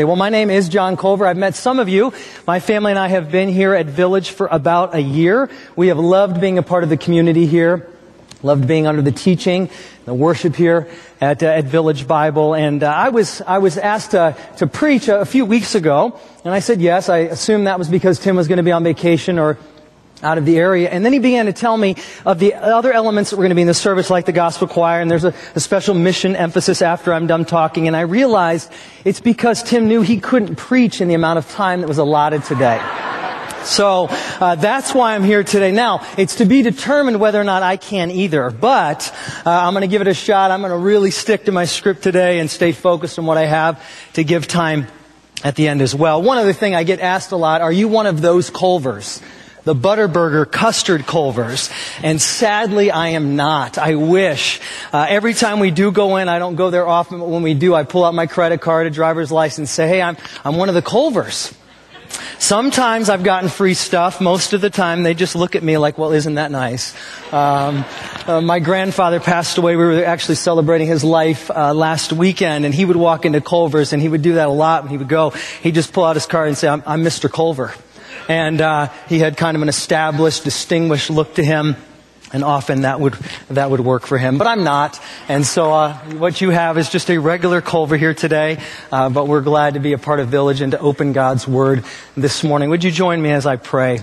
Well, my name is John Culver. I've met some of you. My family and I have been here at Village for about a year. We have loved being a part of the community here, loved being under the teaching, the worship here at, uh, at Village Bible. And uh, I was I was asked to, to preach a, a few weeks ago, and I said yes. I assumed that was because Tim was going to be on vacation or out of the area. And then he began to tell me of the other elements that were going to be in the service, like the gospel choir, and there's a, a, special mission emphasis after I'm done talking. And I realized it's because Tim knew he couldn't preach in the amount of time that was allotted today. So uh, that's why I'm here today. Now it's to be determined whether or not I can either, but uh, I'm going to give it a shot. I'm going to really stick to my script today and stay focused on what I have to give time at the end as well. One other thing I get asked a lot: Are you one of those Culvers? The Butterburger custard Culvers. And sadly, I am not. I wish. Uh, every time we do go in, I don't go there often, but when we do, I pull out my credit card, a driver's license, say, hey, I'm, I'm one of the Culvers. Sometimes I've gotten free stuff. Most of the time, they just look at me like, well, isn't that nice? Um, uh, my grandfather passed away. We were actually celebrating his life uh, last weekend, and he would walk into Culver's, and he would do that a lot. And he would go, he'd just pull out his card and say, I'm, I'm Mr. Culver and uh, he had kind of an established, distinguished look to him. And often that would, that would work for him. But I'm not. And so, uh, what you have is just a regular Culver here today. Uh, but we're glad to be a part of Village and to open God's Word this morning. Would you join me as I pray?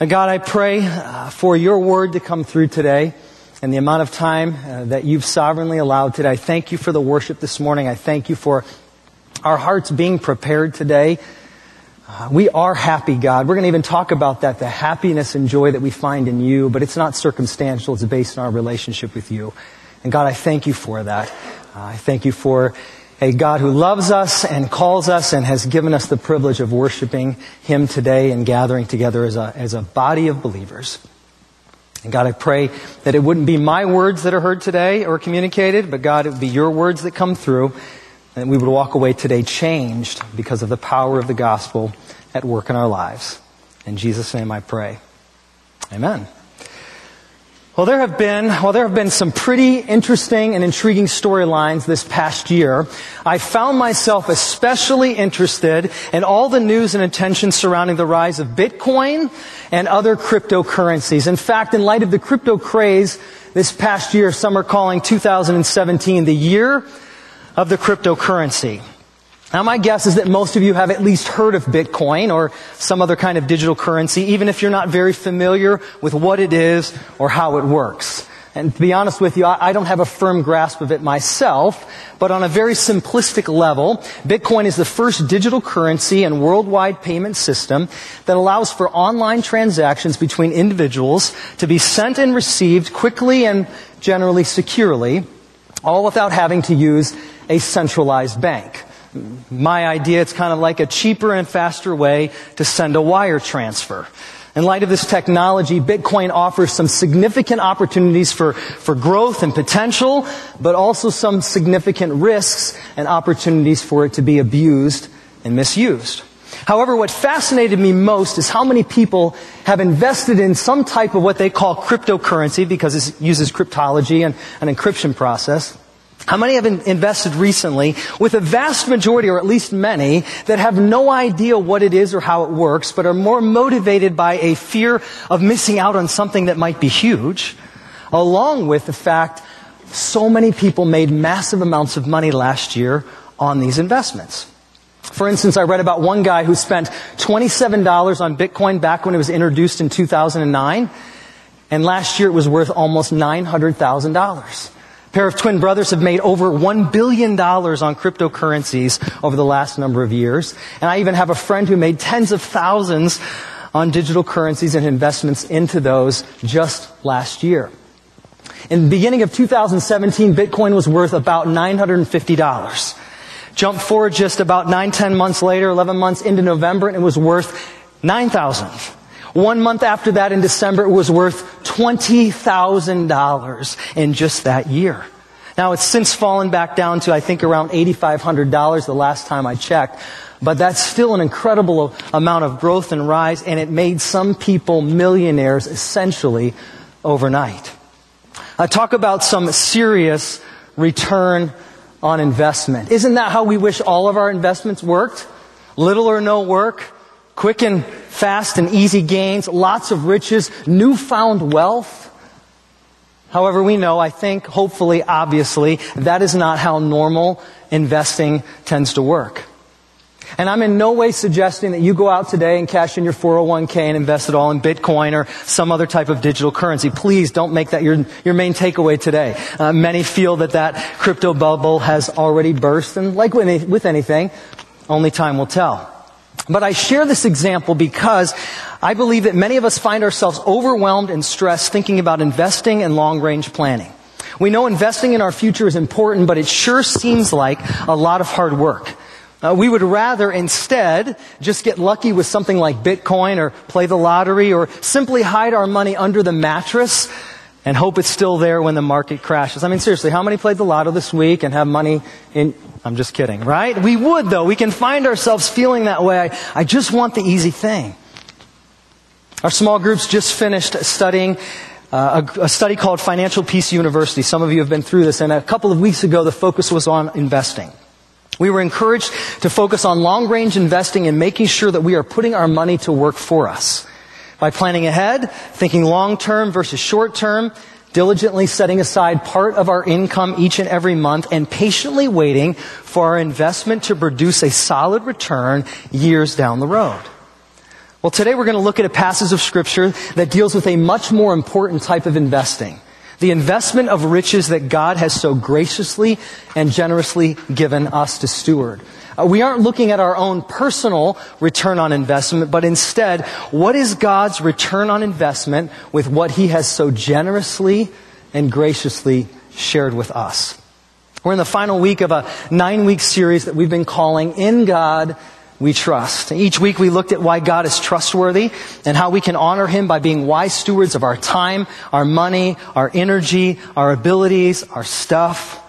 Uh, God, I pray uh, for your Word to come through today and the amount of time uh, that you've sovereignly allowed today. I thank you for the worship this morning. I thank you for our hearts being prepared today we are happy, God. We're going to even talk about that, the happiness and joy that we find in you, but it's not circumstantial. It's based on our relationship with you. And God, I thank you for that. Uh, I thank you for a God who loves us and calls us and has given us the privilege of worshiping Him today and gathering together as a, as a body of believers. And God, I pray that it wouldn't be my words that are heard today or communicated, but God, it would be your words that come through and we would walk away today changed because of the power of the gospel at work in our lives. In Jesus' name I pray. Amen. Well, there have been, well, there have been some pretty interesting and intriguing storylines this past year. I found myself especially interested in all the news and attention surrounding the rise of Bitcoin and other cryptocurrencies. In fact, in light of the crypto craze this past year, some are calling 2017 the year of the cryptocurrency. Now my guess is that most of you have at least heard of Bitcoin or some other kind of digital currency, even if you're not very familiar with what it is or how it works. And to be honest with you, I don't have a firm grasp of it myself, but on a very simplistic level, Bitcoin is the first digital currency and worldwide payment system that allows for online transactions between individuals to be sent and received quickly and generally securely, all without having to use a centralized bank. My idea, it's kind of like a cheaper and faster way to send a wire transfer. In light of this technology, Bitcoin offers some significant opportunities for, for growth and potential, but also some significant risks and opportunities for it to be abused and misused. However, what fascinated me most is how many people have invested in some type of what they call cryptocurrency because it uses cryptology and an encryption process. How many have invested recently with a vast majority, or at least many, that have no idea what it is or how it works, but are more motivated by a fear of missing out on something that might be huge, along with the fact so many people made massive amounts of money last year on these investments. For instance, I read about one guy who spent $27 on Bitcoin back when it was introduced in 2009, and last year it was worth almost $900,000. A pair of twin brothers have made over $1 billion on cryptocurrencies over the last number of years. And I even have a friend who made tens of thousands on digital currencies and investments into those just last year. In the beginning of 2017, Bitcoin was worth about $950. Jump forward just about nine, ten months later, 11 months into November, and it was worth 9,000. One month after that in December, it was worth $20,000 in just that year. Now it's since fallen back down to, I think, around $8,500 the last time I checked. But that's still an incredible amount of growth and rise, and it made some people millionaires essentially overnight. I talk about some serious return on investment. Isn't that how we wish all of our investments worked? Little or no work, quick and fast and easy gains, lots of riches, newfound wealth. However, we know, I think, hopefully, obviously, that is not how normal investing tends to work. And I'm in no way suggesting that you go out today and cash in your 401k and invest it all in Bitcoin or some other type of digital currency. Please don't make that your, your main takeaway today. Uh, many feel that that crypto bubble has already burst, and like with anything, only time will tell. But I share this example because I believe that many of us find ourselves overwhelmed and stressed thinking about investing and long range planning. We know investing in our future is important, but it sure seems like a lot of hard work. Uh, we would rather instead just get lucky with something like Bitcoin or play the lottery or simply hide our money under the mattress and hope it's still there when the market crashes. I mean, seriously, how many played the lotto this week and have money in, I'm just kidding, right? We would though. We can find ourselves feeling that way. I, just want the easy thing. Our small groups just finished studying uh, a, a, study called Financial Peace University. Some of you have been through this, and a couple of weeks ago, the focus was on investing. We were encouraged to focus on long range investing and making sure that we are putting our money to work for us. By planning ahead, thinking long term versus short term, diligently setting aside part of our income each and every month, and patiently waiting for our investment to produce a solid return years down the road. Well, today we're going to look at a passage of scripture that deals with a much more important type of investing the investment of riches that God has so graciously and generously given us to steward. Uh, we aren't looking at our own personal return on investment, but instead, what is God's return on investment with what He has so generously and graciously shared with us? We're in the final week of a nine week series that we've been calling In God we trust. Each week we looked at why God is trustworthy and how we can honor Him by being wise stewards of our time, our money, our energy, our abilities, our stuff.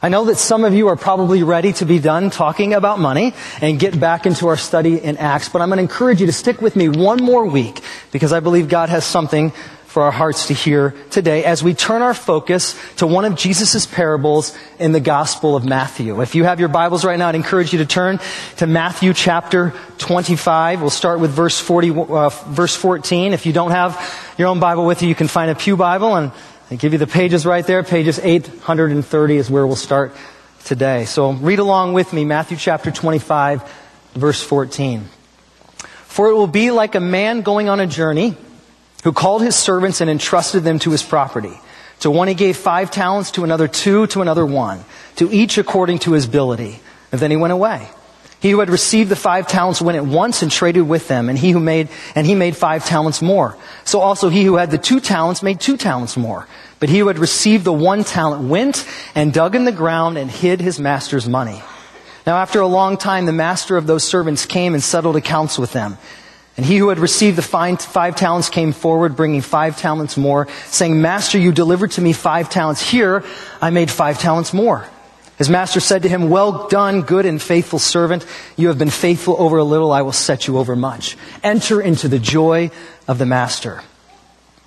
I know that some of you are probably ready to be done talking about money and get back into our study in Acts, but I'm going to encourage you to stick with me one more week because I believe God has something for our hearts to hear today as we turn our focus to one of Jesus' parables in the Gospel of Matthew. If you have your Bibles right now, I'd encourage you to turn to Matthew chapter 25. We'll start with verse 40, uh, verse 14. If you don't have your own Bible with you, you can find a Pew Bible and I give you the pages right there. Pages 830 is where we'll start today. So read along with me, Matthew chapter 25, verse 14. For it will be like a man going on a journey who called his servants and entrusted them to his property. To one he gave five talents, to another two, to another one, to each according to his ability. And then he went away. He who had received the five talents went at once and traded with them, and he who made, and he made five talents more. So also he who had the two talents made two talents more. But he who had received the one talent went and dug in the ground and hid his master's money. Now after a long time, the master of those servants came and settled accounts with them. And he who had received the five talents came forward, bringing five talents more, saying, Master, you delivered to me five talents. Here, I made five talents more. His master said to him, Well done, good and faithful servant. You have been faithful over a little, I will set you over much. Enter into the joy of the master.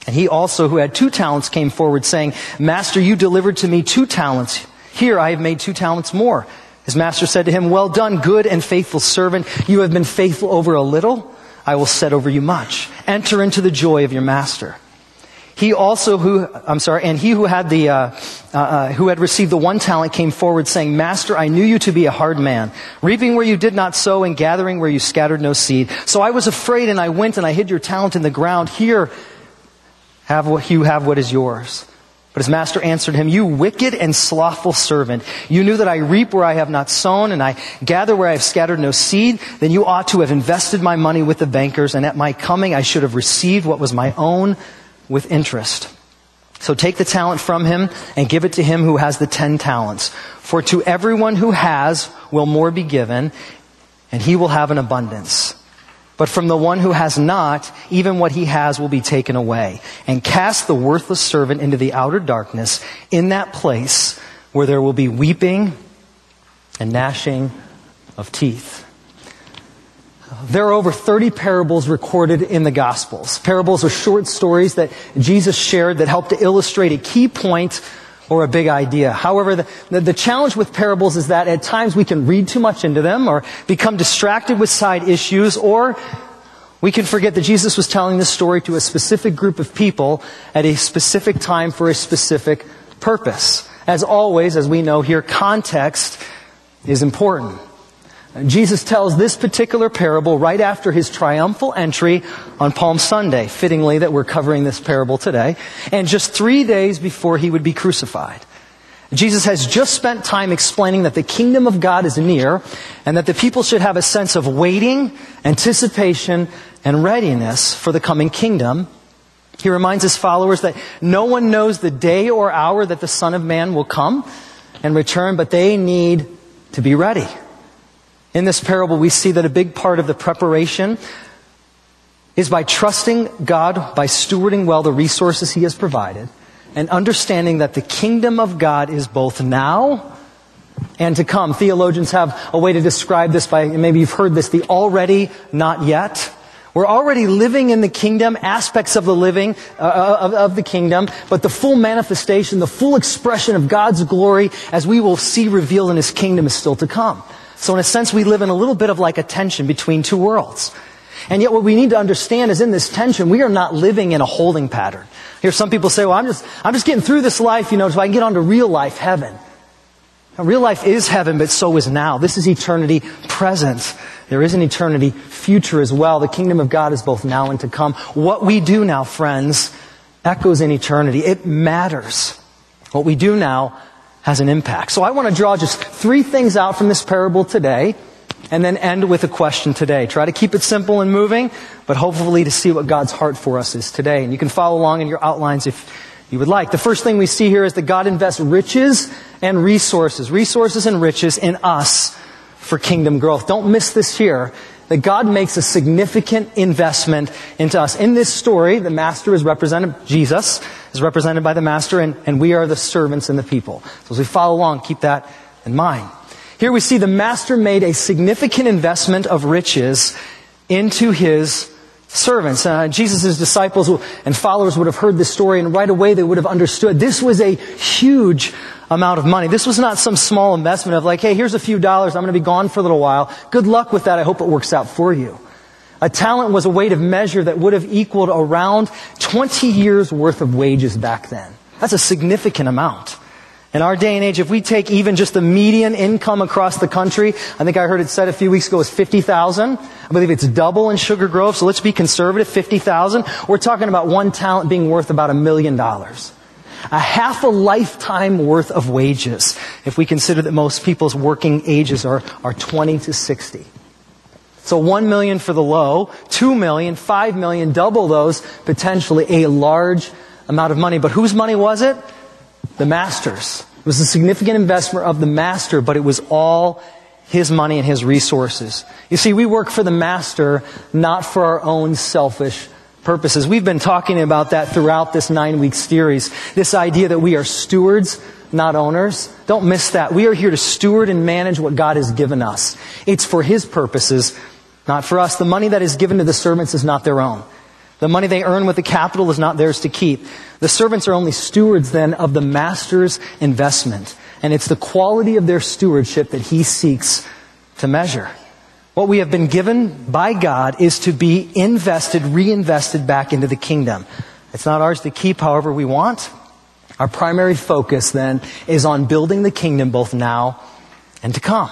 And he also, who had two talents, came forward, saying, Master, you delivered to me two talents. Here, I have made two talents more. His master said to him, Well done, good and faithful servant. You have been faithful over a little. I will set over you much. Enter into the joy of your master. He also who, I'm sorry, and he who had the, uh, uh, uh, who had received the one talent came forward saying, Master, I knew you to be a hard man, reaping where you did not sow and gathering where you scattered no seed. So I was afraid and I went and I hid your talent in the ground. Here, have what, you have what is yours. But his master answered him, You wicked and slothful servant, you knew that I reap where I have not sown, and I gather where I have scattered no seed. Then you ought to have invested my money with the bankers, and at my coming I should have received what was my own with interest. So take the talent from him and give it to him who has the ten talents. For to everyone who has will more be given, and he will have an abundance. But from the one who has not, even what he has will be taken away. And cast the worthless servant into the outer darkness, in that place where there will be weeping and gnashing of teeth. There are over 30 parables recorded in the Gospels. Parables are short stories that Jesus shared that help to illustrate a key point or a big idea. However, the, the, the, challenge with parables is that at times we can read too much into them or become distracted with side issues or we can forget that Jesus was telling this story to a specific group of people at a specific time for a specific purpose. As always, as we know here, context is important. Jesus tells this particular parable right after his triumphal entry on Palm Sunday, fittingly that we're covering this parable today, and just three days before he would be crucified. Jesus has just spent time explaining that the kingdom of God is near and that the people should have a sense of waiting, anticipation, and readiness for the coming kingdom. He reminds his followers that no one knows the day or hour that the Son of Man will come and return, but they need to be ready. In this parable, we see that a big part of the preparation is by trusting God, by stewarding well the resources He has provided, and understanding that the kingdom of God is both now and to come. Theologians have a way to describe this by, maybe you've heard this, the already, not yet. We're already living in the kingdom, aspects of the living, uh, of, of the kingdom, but the full manifestation, the full expression of God's glory, as we will see revealed in His kingdom, is still to come. So in a sense, we live in a little bit of like a tension between two worlds. And yet what we need to understand is in this tension, we are not living in a holding pattern. Here some people say, well, I'm just, I'm just getting through this life, you know, so I can get on to real life, heaven. Now, real life is heaven, but so is now. This is eternity present. There is an eternity future as well. The kingdom of God is both now and to come. What we do now, friends, echoes in eternity. It matters. What we do now has an impact. So I want to draw just three things out from this parable today and then end with a question today. Try to keep it simple and moving, but hopefully to see what God's heart for us is today. And you can follow along in your outlines if you would like. The first thing we see here is that God invests riches and resources, resources and riches in us for kingdom growth. Don't miss this here that God makes a significant investment into us. In this story, the master is represented, Jesus is represented by the master, and, and we are the servants and the people. So as we follow along, keep that in mind. Here we see the master made a significant investment of riches into his servants. Uh, Jesus' disciples and followers would have heard this story, and right away they would have understood this was a huge amount of money. This was not some small investment of like, hey, here's a few dollars, I'm going to be gone for a little while. Good luck with that. I hope it works out for you. A talent was a weight of measure that would have equaled around 20 years worth of wages back then. That's a significant amount. In our day and age, if we take even just the median income across the country, I think I heard it said a few weeks ago was 50,000. I believe it's double in Sugar Grove, so let's be conservative, 50,000. We're talking about one talent being worth about a million dollars a half a lifetime worth of wages if we consider that most people's working ages are, are 20 to 60. So 1 million for the low, 2 million, 5 million, double those, potentially a large amount of money. But whose money was it? The master's. It was a significant investment of the master, but it was all his money and his resources. You see, we work for the master, not for our own selfish purposes. We've been talking about that throughout this nine week series. This idea that we are stewards, not owners. Don't miss that. We are here to steward and manage what God has given us. It's for His purposes, not for us. The money that is given to the servants is not their own. The money they earn with the capital is not theirs to keep. The servants are only stewards then of the master's investment. And it's the quality of their stewardship that he seeks to measure. What we have been given by God is to be invested, reinvested back into the kingdom. It's not ours to keep however we want. Our primary focus then is on building the kingdom both now and to come.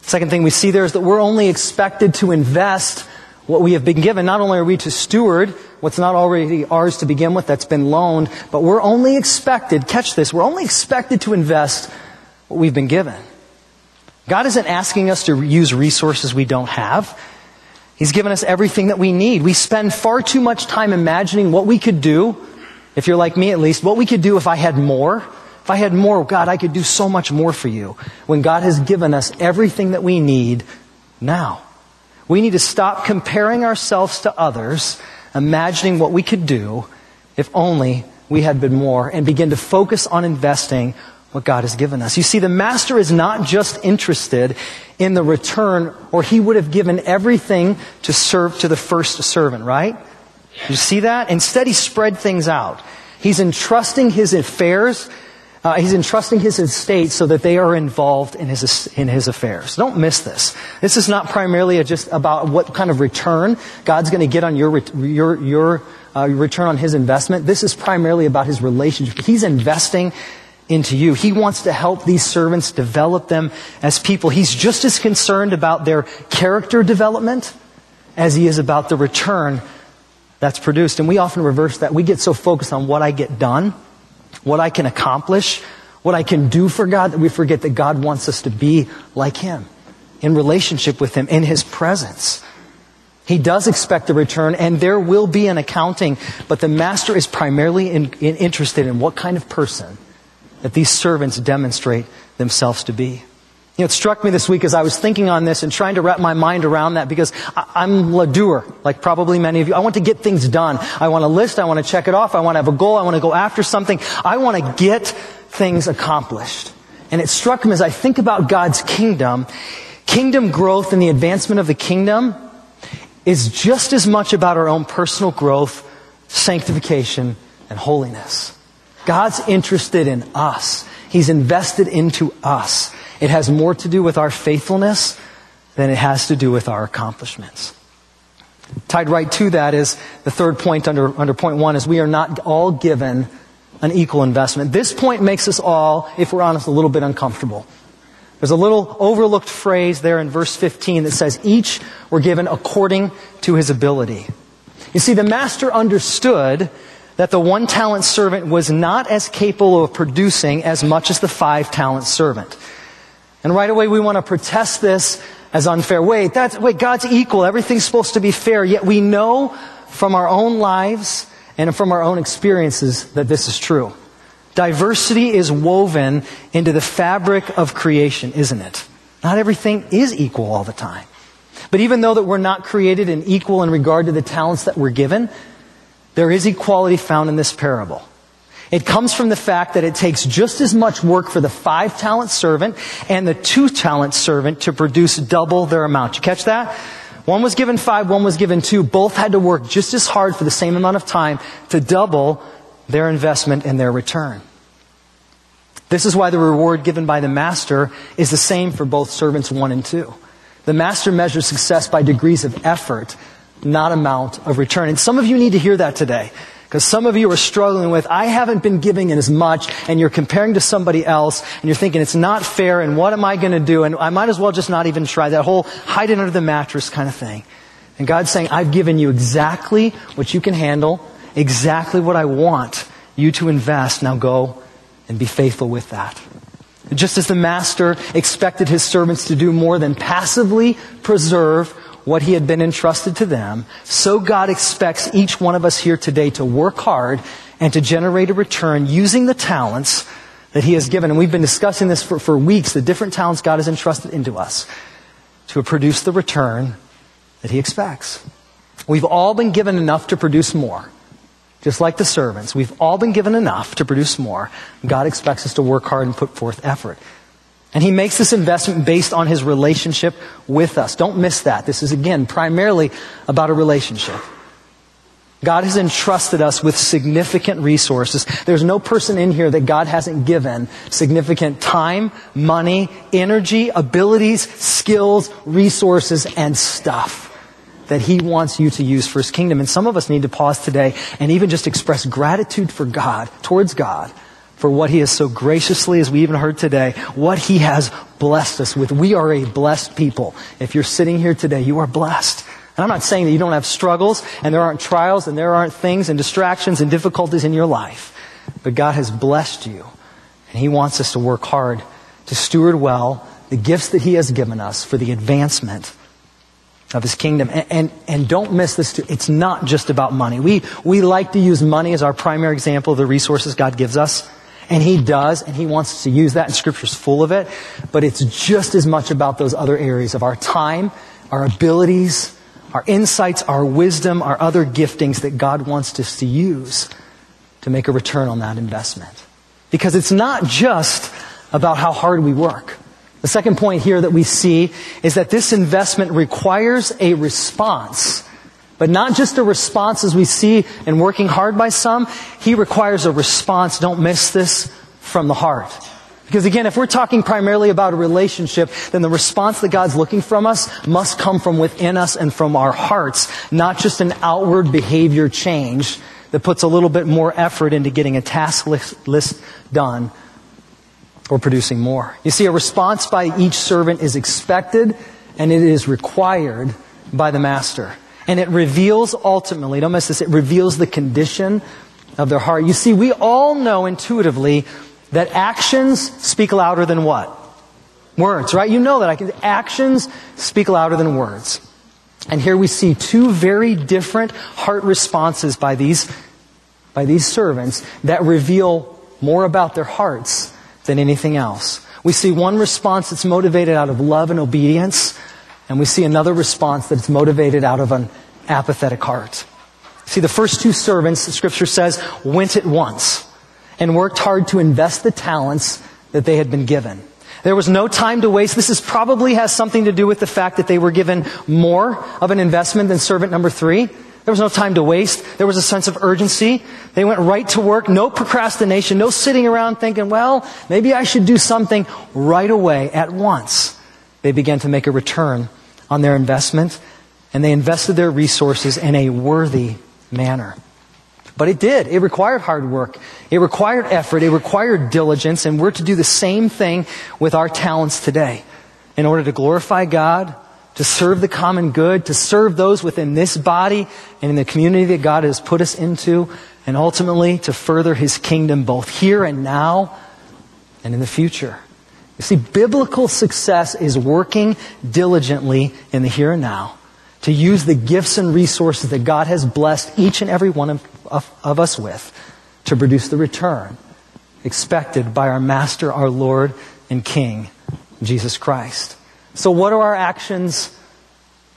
Second thing we see there is that we're only expected to invest what we have been given. Not only are we to steward what's not already ours to begin with, that's been loaned, but we're only expected, catch this, we're only expected to invest what we've been given. God isn't asking us to use resources we don't have. He's given us everything that we need. We spend far too much time imagining what we could do, if you're like me at least, what we could do if I had more. If I had more, God, I could do so much more for you. When God has given us everything that we need now. We need to stop comparing ourselves to others, imagining what we could do if only we had been more, and begin to focus on investing what God has given us. You see, the master is not just interested in the return, or he would have given everything to serve to the first servant, right? You see that? Instead, he spread things out. He's entrusting his affairs Uh, he's entrusting his estate so that they are involved in his, in his affairs. Don't miss this. This is not primarily just about what kind of return God's going to get on your, your, your uh, return on his investment. This is primarily about his relationship. He's investing into you. He wants to help these servants develop them as people. He's just as concerned about their character development as he is about the return that's produced. And we often reverse that. We get so focused on what I get done what I can accomplish, what I can do for God, that we forget that God wants us to be like Him, in relationship with Him, in His presence. He does expect a return, and there will be an accounting, but the master is primarily in, in interested in what kind of person that these servants demonstrate themselves to be. You know, it struck me this week as I was thinking on this and trying to wrap my mind around that because I, am a doer, like probably many of you. I want to get things done. I want a list. I want to check it off. I want to have a goal. I want to go after something. I want to get things accomplished. And it struck me as I think about God's kingdom, kingdom growth and the advancement of the kingdom is just as much about our own personal growth, sanctification, and holiness. God's interested in us. He's invested into us. It has more to do with our faithfulness than it has to do with our accomplishments. Tied right to that is the third point under, under point one is we are not all given an equal investment. This point makes us all, if we're honest, a little bit uncomfortable. There's a little overlooked phrase there in verse 15 that says, each were given according to his ability. You see, the master understood that the one talent servant was not as capable of producing as much as the five talent servant. And right away we want to protest this as unfair. Wait, that's, wait, God's equal. Everything's supposed to be fair. Yet we know from our own lives and from our own experiences that this is true. Diversity is woven into the fabric of creation, isn't it? Not everything is equal all the time. But even though that we're not created in equal in regard to the talents that we're given, there is equality found in this parable. It comes from the fact that it takes just as much work for the five talent servant and the two talent servant to produce double their amount. You catch that? One was given five, one was given two. Both had to work just as hard for the same amount of time to double their investment and their return. This is why the reward given by the master is the same for both servants one and two. The master measures success by degrees of effort, not amount of return. And some of you need to hear that today. Because some of you are struggling with, I haven't been giving as much, and you're comparing to somebody else, and you're thinking it's not fair, and what am I going to do? And I might as well just not even try that whole hide it under the mattress kind of thing. And God's saying, I've given you exactly what you can handle, exactly what I want you to invest. Now go and be faithful with that. Just as the master expected his servants to do more than passively preserve what he had been entrusted to them, so God expects each one of us here today to work hard and to generate a return using the talents that he has given. And we've been discussing this for, for weeks, the different talents God has entrusted into us to produce the return that he expects. We've all been given enough to produce more. Just like the servants, we've all been given enough to produce more. God expects us to work hard and put forth effort. And he makes this investment based on his relationship with us. Don't miss that. This is again primarily about a relationship. God has entrusted us with significant resources. There's no person in here that God hasn't given significant time, money, energy, abilities, skills, resources, and stuff that He wants you to use for His kingdom. And some of us need to pause today and even just express gratitude for God, towards God, for what He has so graciously, as we even heard today, what He has blessed us with. We are a blessed people. If you're sitting here today, you are blessed. And I'm not saying that you don't have struggles and there aren't trials and there aren't things and distractions and difficulties in your life. But God has blessed you. And He wants us to work hard to steward well the gifts that He has given us for the advancement of His kingdom. And, and, and don't miss this too. It's not just about money. We, we like to use money as our primary example of the resources God gives us. And he does, and he wants us to use that, and scripture's full of it. But it's just as much about those other areas of our time, our abilities, our insights, our wisdom, our other giftings that God wants us to use to make a return on that investment. Because it's not just about how hard we work. The second point here that we see is that this investment requires a response but not just a response as we see in working hard by some. He requires a response, don't miss this, from the heart. Because again, if we're talking primarily about a relationship, then the response that God's looking from us must come from within us and from our hearts, not just an outward behavior change that puts a little bit more effort into getting a task list, done or producing more. You see, a response by each servant is expected and it is required by the master. And it reveals ultimately, don't miss this, it reveals the condition of their heart. You see, we all know intuitively that actions speak louder than what? Words, right? You know that. I can, actions speak louder than words. And here we see two very different heart responses by these, by these servants that reveal more about their hearts than anything else. We see one response that's motivated out of love and obedience, and we see another response that's motivated out of an apathetic heart. See, the first two servants, the scripture says, went at once and worked hard to invest the talents that they had been given. There was no time to waste. This is probably has something to do with the fact that they were given more of an investment than servant number three. There was no time to waste. There was a sense of urgency. They went right to work. No procrastination. No sitting around thinking, well, maybe I should do something right away at once. They began to make a return on their investment and they invested their resources in a worthy manner. But it did. It required hard work. It required effort. It required diligence. And we're to do the same thing with our talents today. In order to glorify God, to serve the common good, to serve those within this body and in the community that God has put us into, and ultimately to further His kingdom both here and now and in the future. You see, biblical success is working diligently in the here and now to use the gifts and resources that God has blessed each and every one of, of, of, us with to produce the return expected by our Master, our Lord, and King, Jesus Christ. So, what do our actions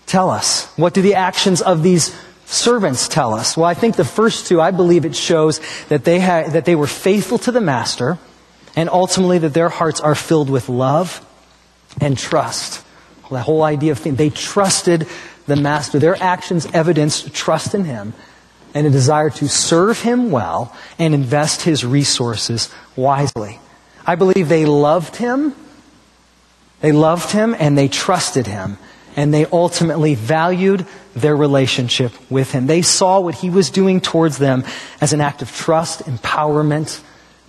tell us? What do the actions of these servants tell us? Well, I think the first two, I believe it shows that they, had, that they were faithful to the Master, and ultimately that their hearts are filled with love and trust. Well, that whole idea of thing, they trusted the master. Their actions evidenced trust in him and a desire to serve him well and invest his resources wisely. I believe they loved him. They loved him and they trusted him. And they ultimately valued their relationship with him. They saw what he was doing towards them as an act of trust, empowerment.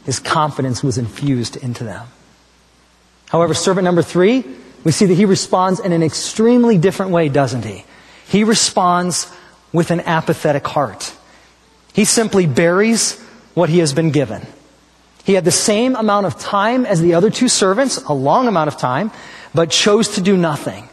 His confidence was infused into them. However, servant number three, we see that he responds in an extremely different way, doesn't he? He responds with an apathetic heart. He simply buries what he has been given. He had the same amount of time as the other two servants, a long amount of time, but chose to do nothing.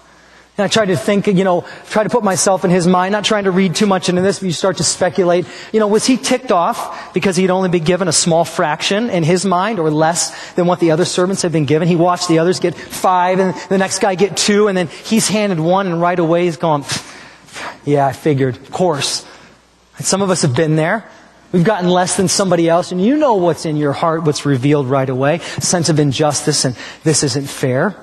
And I tried to think, you know, try to put myself in his mind, not trying to read too much into this, but you start to speculate. You know, was he ticked off because he'd only been given a small fraction in his mind or less than what the other servants had been given? He watched the others get five and the next guy get two and then he's handed one and right away he's going, yeah, I figured, of course. And some of us have been there. We've gotten less than somebody else, and you know what's in your heart, what's revealed right away. A sense of injustice, and this isn't fair.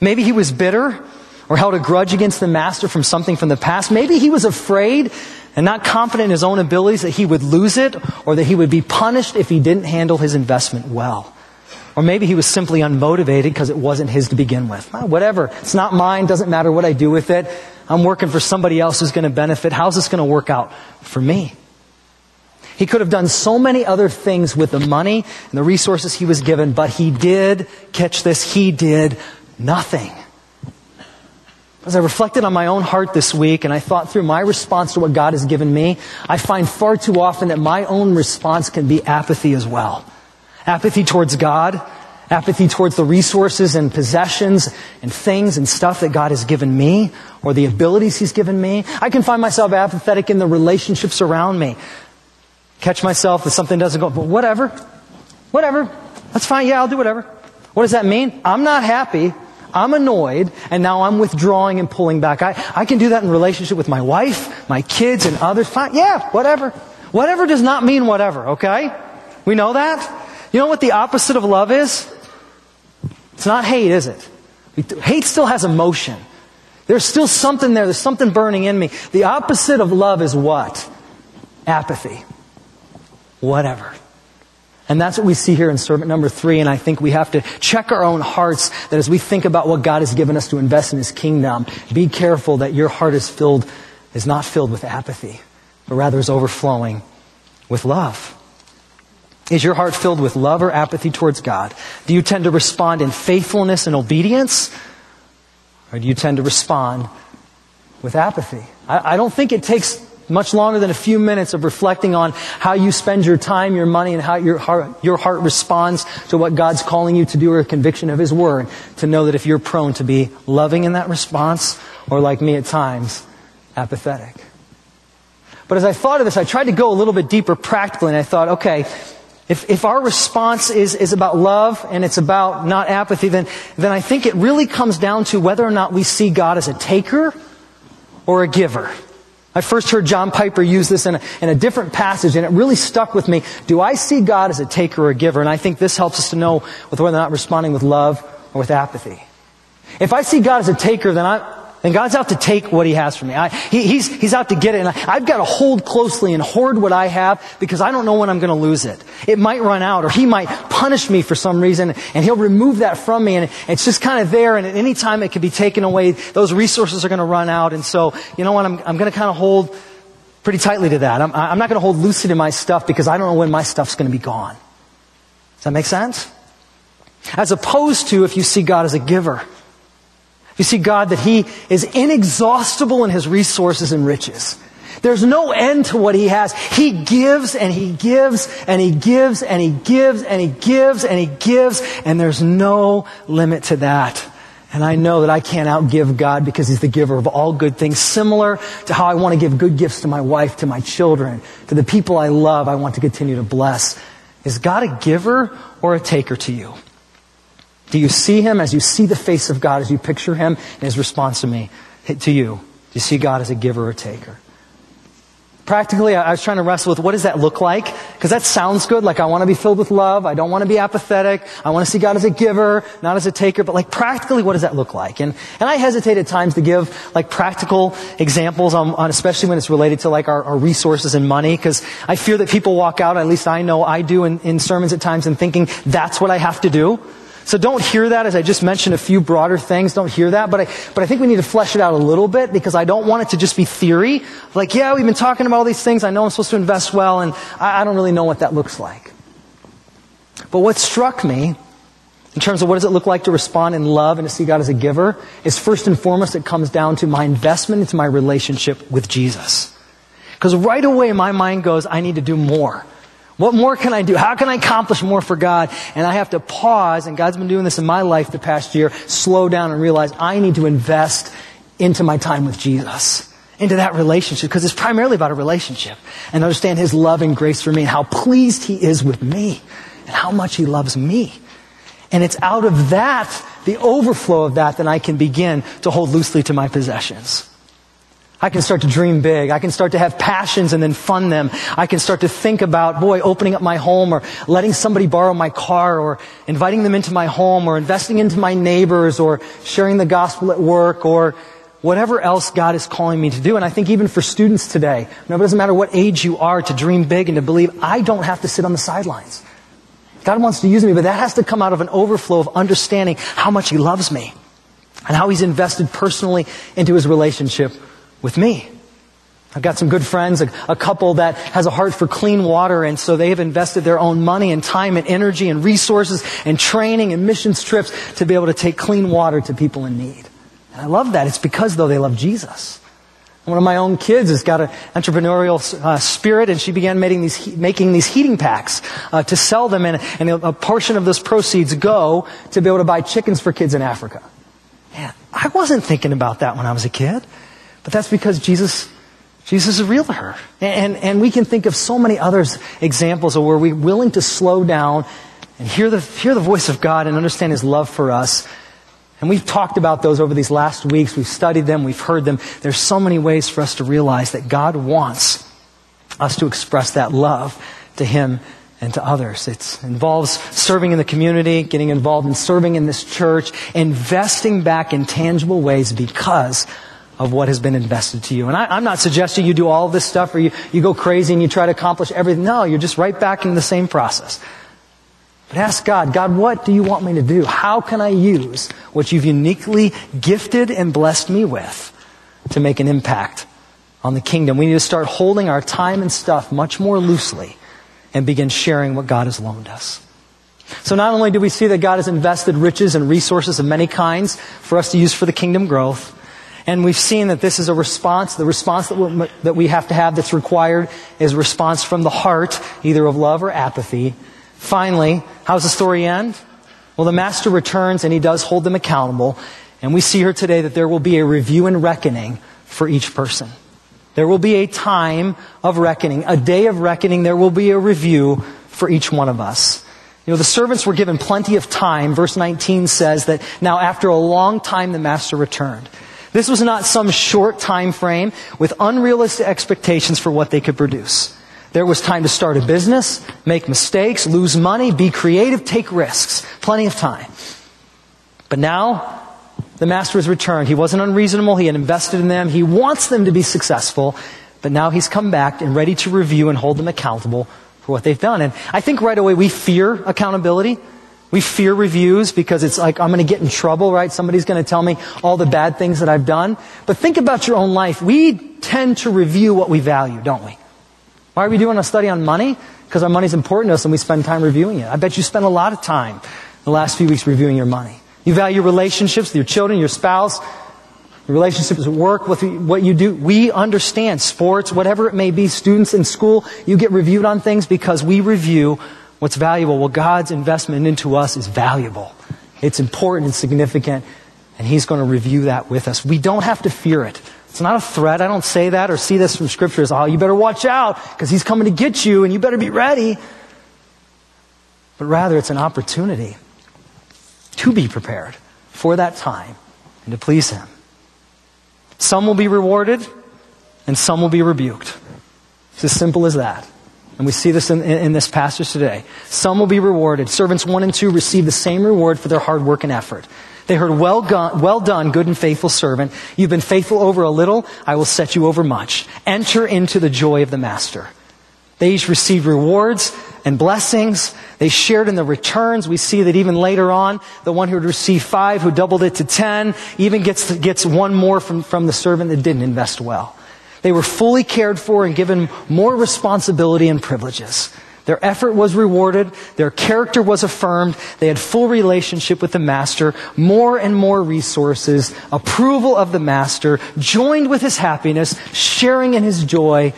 Maybe he was bitter or held a grudge against the master from something from the past. Maybe he was afraid and not confident in his own abilities that he would lose it or that he would be punished if he didn't handle his investment well. Or maybe he was simply unmotivated because it wasn't his to begin with. Whatever. It's not mine. Doesn't matter what I do with it. I'm working for somebody else who's going to benefit. How's this going to work out for me? He could have done so many other things with the money and the resources he was given, but he did, catch this, he did nothing. As I reflected on my own heart this week and I thought through my response to what God has given me, I find far too often that my own response can be apathy as well. Apathy towards God, apathy towards the resources and possessions and things and stuff that God has given me or the abilities He's given me. I can find myself apathetic in the relationships around me. Catch myself if something doesn't go, but whatever. Whatever. That's fine. Yeah, I'll do whatever. What does that mean? I'm not happy I'm annoyed and now I'm withdrawing and pulling back. I, I can do that in relationship with my wife, my kids, and others. Fine. Yeah, whatever. Whatever does not mean whatever, okay? We know that? You know what the opposite of love is? It's not hate, is it? Hate still has emotion. There's still something there. There's something burning in me. The opposite of love is what? Apathy. Whatever. And that's what we see here in servant number three. And I think we have to check our own hearts that as we think about what God has given us to invest in His kingdom, be careful that your heart is filled, is not filled with apathy, but rather is overflowing with love. Is your heart filled with love or apathy towards God? Do you tend to respond in faithfulness and obedience? Or do you tend to respond with apathy? I, I don't think it takes much longer than a few minutes of reflecting on how you spend your time, your money, and how your heart, your heart responds to what God's calling you to do or a conviction of His Word to know that if you're prone to be loving in that response or like me at times, apathetic. But as I thought of this, I tried to go a little bit deeper practically and I thought, okay, if, if our response is, is about love and it's about not apathy, then, then I think it really comes down to whether or not we see God as a taker or a giver. I first heard John Piper use this in a, in a different passage, and it really stuck with me. Do I see God as a taker or a giver? And I think this helps us to know whether or not responding with love or with apathy. If I see God as a taker, then I, and God's out to take what He has from me. I, he, he's, he's out to get it. And I, have got to hold closely and hoard what I have because I don't know when I'm going to lose it. It might run out or He might punish me for some reason and He'll remove that from me. And it's just kind of there. And at any time it can be taken away. Those resources are going to run out. And so, you know what? I'm, I'm going to kind of hold pretty tightly to that. I'm, I'm not going to hold loosely to my stuff because I don't know when my stuff's going to be gone. Does that make sense? As opposed to if you see God as a giver. You see, God, that He is inexhaustible in His resources and riches. There's no end to what He has. He gives and He gives and He gives and He gives and He gives and He gives and there's no limit to that. And I know that I can't outgive God because He's the giver of all good things, similar to how I want to give good gifts to my wife, to my children, to the people I love, I want to continue to bless. Is God a giver or a taker to you? Do you see him as you see the face of God, as you picture him in his response to me, to you? Do you see God as a giver or taker? Practically, I was trying to wrestle with what does that look like? Because that sounds good. Like I want to be filled with love. I don't want to be apathetic. I want to see God as a giver, not as a taker. But like practically, what does that look like? And, and I hesitate at times to give like practical examples on, on especially when it's related to like our, our resources and money. Because I fear that people walk out, at least I know I do in, in sermons at times and thinking that's what I have to do. So don't hear that as I just mentioned a few broader things. Don't hear that. But I, but I think we need to flesh it out a little bit because I don't want it to just be theory. Like, yeah, we've been talking about all these things. I know I'm supposed to invest well and I, I don't really know what that looks like. But what struck me in terms of what does it look like to respond in love and to see God as a giver is first and foremost it comes down to my investment into my relationship with Jesus. Because right away my mind goes, I need to do more. What more can I do? How can I accomplish more for God? And I have to pause, and God's been doing this in my life the past year, slow down and realize I need to invest into my time with Jesus, into that relationship, because it's primarily about a relationship, and understand His love and grace for me, and how pleased He is with me, and how much He loves me. And it's out of that, the overflow of that, that I can begin to hold loosely to my possessions. I can start to dream big. I can start to have passions and then fund them. I can start to think about, boy, opening up my home or letting somebody borrow my car or inviting them into my home or investing into my neighbors or sharing the gospel at work or whatever else God is calling me to do. And I think even for students today, no, it doesn't matter what age you are to dream big and to believe I don't have to sit on the sidelines. God wants to use me, but that has to come out of an overflow of understanding how much He loves me and how He's invested personally into His relationship with me. I've got some good friends, a, a, couple that has a heart for clean water, and so they have invested their own money and time and energy and resources and training and missions trips to be able to take clean water to people in need. And I love that. It's because, though, they love Jesus. One of my own kids has got an entrepreneurial uh, spirit, and she began making these, making these heating packs uh, to sell them, and, and a portion of those proceeds go to be able to buy chickens for kids in Africa. Man, I wasn't thinking about that when I was a kid. But that's because Jesus, Jesus is real to her. And, and we can think of so many other examples of where we're willing to slow down and hear the, hear the voice of God and understand His love for us. And we've talked about those over these last weeks. We've studied them. We've heard them. There's so many ways for us to realize that God wants us to express that love to Him and to others. It involves serving in the community, getting involved in serving in this church, investing back in tangible ways because of what has been invested to you. And I, am not suggesting you do all this stuff or you, you go crazy and you try to accomplish everything. No, you're just right back in the same process. But ask God, God, what do you want me to do? How can I use what you've uniquely gifted and blessed me with to make an impact on the kingdom? We need to start holding our time and stuff much more loosely and begin sharing what God has loaned us. So not only do we see that God has invested riches and resources of many kinds for us to use for the kingdom growth, and we've seen that this is a response. The response that we, that we have to have that's required is a response from the heart, either of love or apathy. Finally, how does the story end? Well, the master returns and he does hold them accountable. And we see here today that there will be a review and reckoning for each person. There will be a time of reckoning, a day of reckoning. There will be a review for each one of us. You know, the servants were given plenty of time. Verse 19 says that now after a long time the master returned. This was not some short time frame with unrealistic expectations for what they could produce. There was time to start a business, make mistakes, lose money, be creative, take risks. Plenty of time. But now, the master has returned. He wasn't unreasonable. He had invested in them. He wants them to be successful. But now he's come back and ready to review and hold them accountable for what they've done. And I think right away we fear accountability. We fear reviews because it's like, I'm going to get in trouble, right? Somebody's going to tell me all the bad things that I've done. But think about your own life. We tend to review what we value, don't we? Why are we doing a study on money? Because our money's important to us and we spend time reviewing it. I bet you spent a lot of time the last few weeks reviewing your money. You value relationships with your children, your spouse, your relationships at work, with what you do. We understand sports, whatever it may be, students in school, you get reviewed on things because we review what's valuable. Well, God's investment into us is valuable. It's important and significant, and He's going to review that with us. We don't have to fear it. It's not a threat. I don't say that or see this from Scripture as, oh, you better watch out because He's coming to get you and you better be ready. But rather, it's an opportunity to be prepared for that time and to please Him. Some will be rewarded and some will be rebuked. It's as simple as that. And we see this in, in, this passage today. Some will be rewarded. Servants one and two receive the same reward for their hard work and effort. They heard, well, done, well done, good and faithful servant. You've been faithful over a little. I will set you over much. Enter into the joy of the master. They each received rewards and blessings. They shared in the returns. We see that even later on, the one who had received five, who doubled it to ten, even gets, gets one more from, from the servant that didn't invest well. They were fully cared for and given more responsibility and privileges. Their effort was rewarded. Their character was affirmed. They had full relationship with the master, more and more resources, approval of the master, joined with his happiness, sharing in his joy,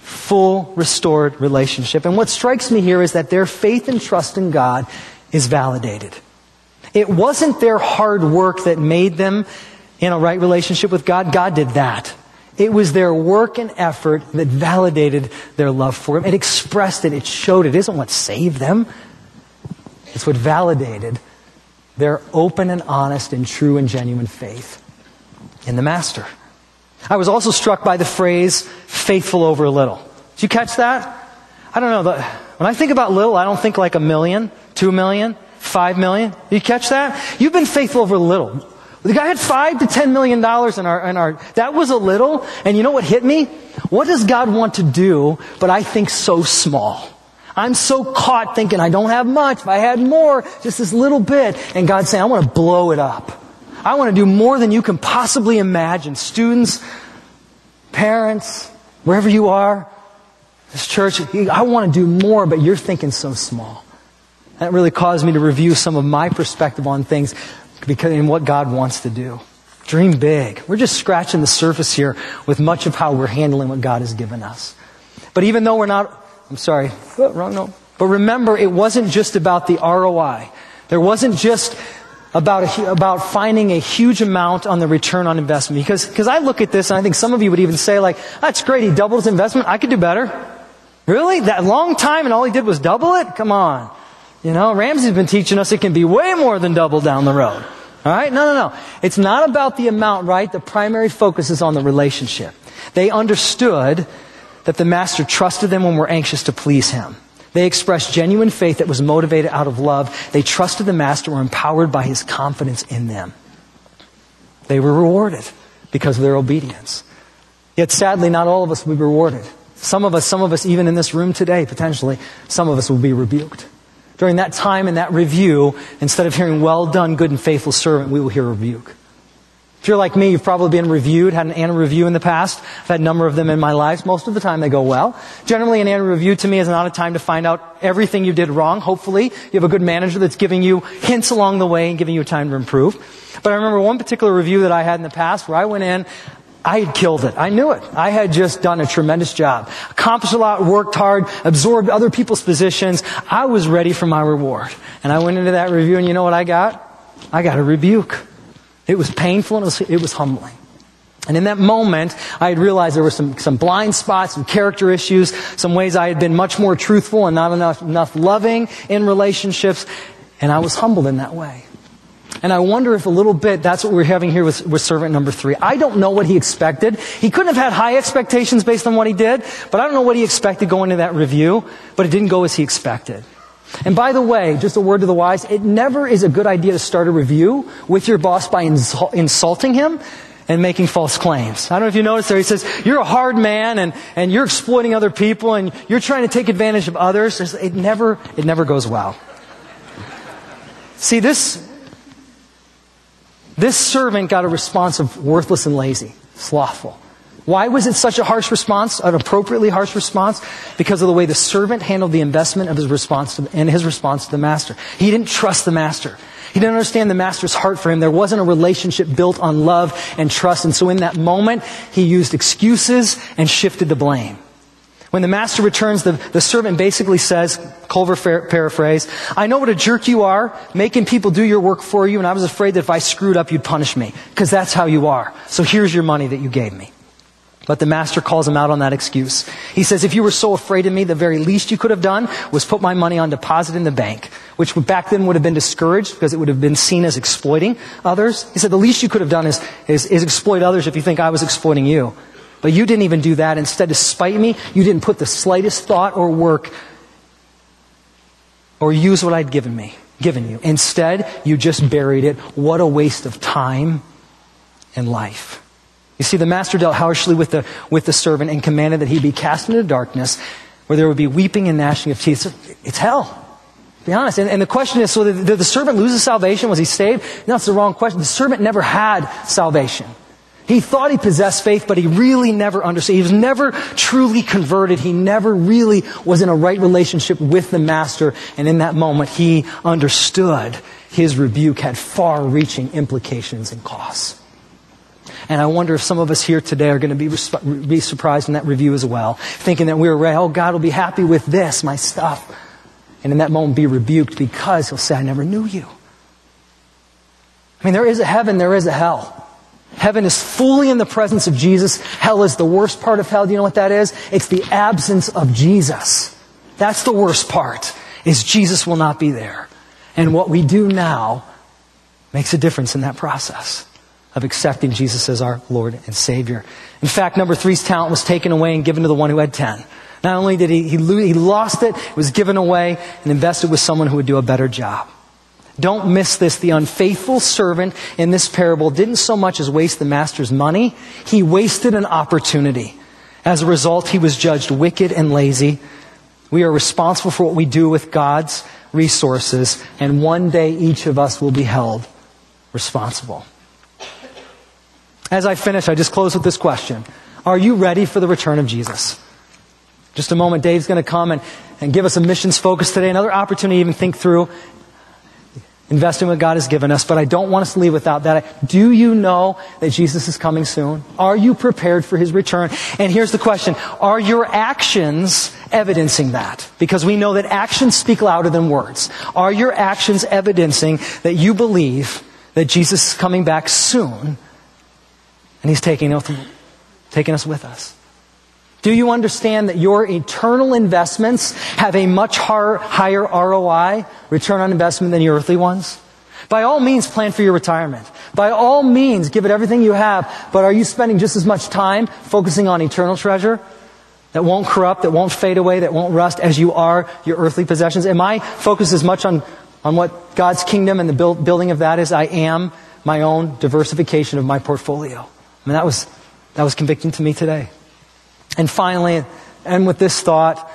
full restored relationship. And what strikes me here is that their faith and trust in God is validated. It wasn't their hard work that made them in a right relationship with God. God did that. It was their work and effort that validated their love for Him. It expressed it. It showed it. It isn't what saved them. It's what validated their open and honest and true and genuine faith in the Master. I was also struck by the phrase, faithful over little. Did you catch that? I don't know. When I think about little, I don't think like a million, two million, five million. Did you catch that? You've been faithful over little. The guy had five to ten million dollars in our, in our, that was a little, and you know what hit me? What does God want to do, but I think so small? I'm so caught thinking I don't have much. If I had more, just this little bit. And God's saying, I want to blow it up. I want to do more than you can possibly imagine. Students, parents, wherever you are, this church, I want to do more, but you're thinking so small. That really caused me to review some of my perspective on things because in what God wants to do. Dream big. We're just scratching the surface here with much of how we're handling what God has given us. But even though we're not, I'm sorry, oh, wrong note. But remember, it wasn't just about the ROI. There wasn't just about, a, about finding a huge amount on the return on investment. Because, because I look at this and I think some of you would even say like, that's great, he doubled his investment, I could do better. Really? That long time and all he did was double it? Come on. You know, Ramsey's been teaching us it can be way more than double down the road. All right? No, no, no. It's not about the amount, right? The primary focus is on the relationship. They understood that the master trusted them when we're anxious to please him. They expressed genuine faith that was motivated out of love. They trusted the master, were empowered by his confidence in them. They were rewarded because of their obedience. Yet sadly, not all of us will be rewarded. Some of us, some of us, even in this room today, potentially, some of us will be rebuked. During that time and that review, instead of hearing, well done, good and faithful servant, we will hear rebuke. If you're like me, you've probably been reviewed, had an annual review in the past. I've had a number of them in my life. Most of the time they go well. Generally, an annual review to me is not a time to find out everything you did wrong. Hopefully, you have a good manager that's giving you hints along the way and giving you time to improve. But I remember one particular review that I had in the past where I went in, I had killed it. I knew it. I had just done a tremendous job. Accomplished a lot, worked hard, absorbed other people's positions. I was ready for my reward. And I went into that review and you know what I got? I got a rebuke. It was painful and it was, it was humbling. And in that moment, I had realized there were some, some blind spots, some character issues, some ways I had been much more truthful and not enough, enough loving in relationships. And I was humbled in that way. And I wonder if a little bit that's what we're having here with, with servant number three. I don't know what he expected. He couldn't have had high expectations based on what he did, but I don't know what he expected going into that review, but it didn't go as he expected. And by the way, just a word to the wise, it never is a good idea to start a review with your boss by insult, insulting him and making false claims. I don't know if you noticed there, he says, you're a hard man and, and you're exploiting other people and you're trying to take advantage of others. It never, it never goes well. See, this, this servant got a response of worthless and lazy, slothful. Why was it such a harsh response, an appropriately harsh response? Because of the way the servant handled the investment of his response to, and his response to the master. He didn't trust the master. He didn't understand the master's heart for him. There wasn't a relationship built on love and trust. And so in that moment, he used excuses and shifted the blame. When the master returns, the, the servant basically says, Culver paraphrase, I know what a jerk you are, making people do your work for you, and I was afraid that if I screwed up, you'd punish me. Because that's how you are. So here's your money that you gave me. But the master calls him out on that excuse. He says, if you were so afraid of me, the very least you could have done was put my money on deposit in the bank, which back then would have been discouraged because it would have been seen as exploiting others. He said, the least you could have done is, is, is exploit others if you think I was exploiting you. But you didn't even do that. Instead, to spite me, you didn't put the slightest thought or work or use what I'd given me, given you. Instead, you just buried it. What a waste of time and life. You see, the master dealt harshly with the, with the servant and commanded that he be cast into darkness where there would be weeping and gnashing of teeth. It's hell. Be honest. And, and the question is, so did, did the servant lose his salvation? Was he saved? No, that's the wrong question. The servant never had salvation. He thought he possessed faith, but he really never understood. He was never truly converted. He never really was in a right relationship with the master. And in that moment, he understood his rebuke had far reaching implications and costs. And I wonder if some of us here today are going to be, be surprised in that review as well, thinking that we are ready, oh, God will be happy with this, my stuff. And in that moment be rebuked because he'll say, I never knew you. I mean, there is a heaven, there is a hell. Heaven is fully in the presence of Jesus. Hell is the worst part of hell. Do you know what that is? It's the absence of Jesus. That's the worst part, is Jesus will not be there. And what we do now makes a difference in that process of accepting Jesus as our Lord and Savior. In fact, number three's talent was taken away and given to the one who had ten. Not only did he, he, he lost it, it was given away and invested with someone who would do a better job. Don't miss this. The unfaithful servant in this parable didn't so much as waste the master's money, he wasted an opportunity. As a result, he was judged wicked and lazy. We are responsible for what we do with God's resources, and one day each of us will be held responsible. As I finish, I just close with this question Are you ready for the return of Jesus? Just a moment, Dave's going to come and, and give us a missions focus today, another opportunity to even think through investing what God has given us, but I don't want us to leave without that. Do you know that Jesus is coming soon? Are you prepared for his return? And here's the question. Are your actions evidencing that? Because we know that actions speak louder than words. Are your actions evidencing that you believe that Jesus is coming back soon and he's taking us, taking us with us. Do you understand that your eternal investments have a much higher ROI, return on investment, than your earthly ones? By all means, plan for your retirement. By all means, give it everything you have, but are you spending just as much time focusing on eternal treasure that won't corrupt, that won't fade away, that won't rust as you are your earthly possessions? Am I focused as much on, on what God's kingdom and the build, building of that is? I am my own diversification of my portfolio. I mean, that was, that was convicting to me today. And finally, and with this thought,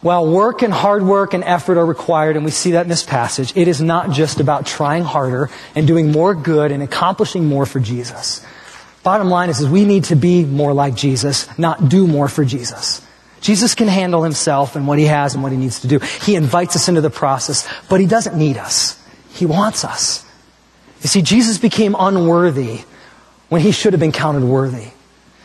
While work and hard work and effort are required, and we see that in this passage, it is not just about trying harder and doing more good and accomplishing more for Jesus. Bottom line is, is we need to be more like Jesus, not do more for Jesus. Jesus can handle himself and what he has and what he needs to do. He invites us into the process, but he doesn't need us. He wants us. You see, Jesus became unworthy when he should have been counted worthy.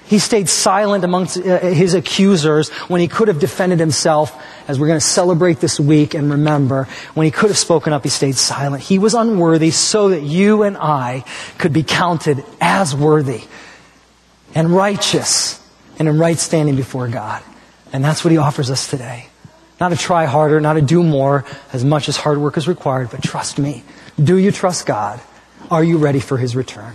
He stayed silent amongst uh, his accusers when he could have defended himself, as we're going to celebrate this week and remember. When he could have spoken up, he stayed silent. He was unworthy so that you and I could be counted as worthy and righteous and in right standing before God. And that's what he offers us today. Not to try harder, not to do more as much as hard work is required, but trust me. Do you trust God? Are you ready for his return?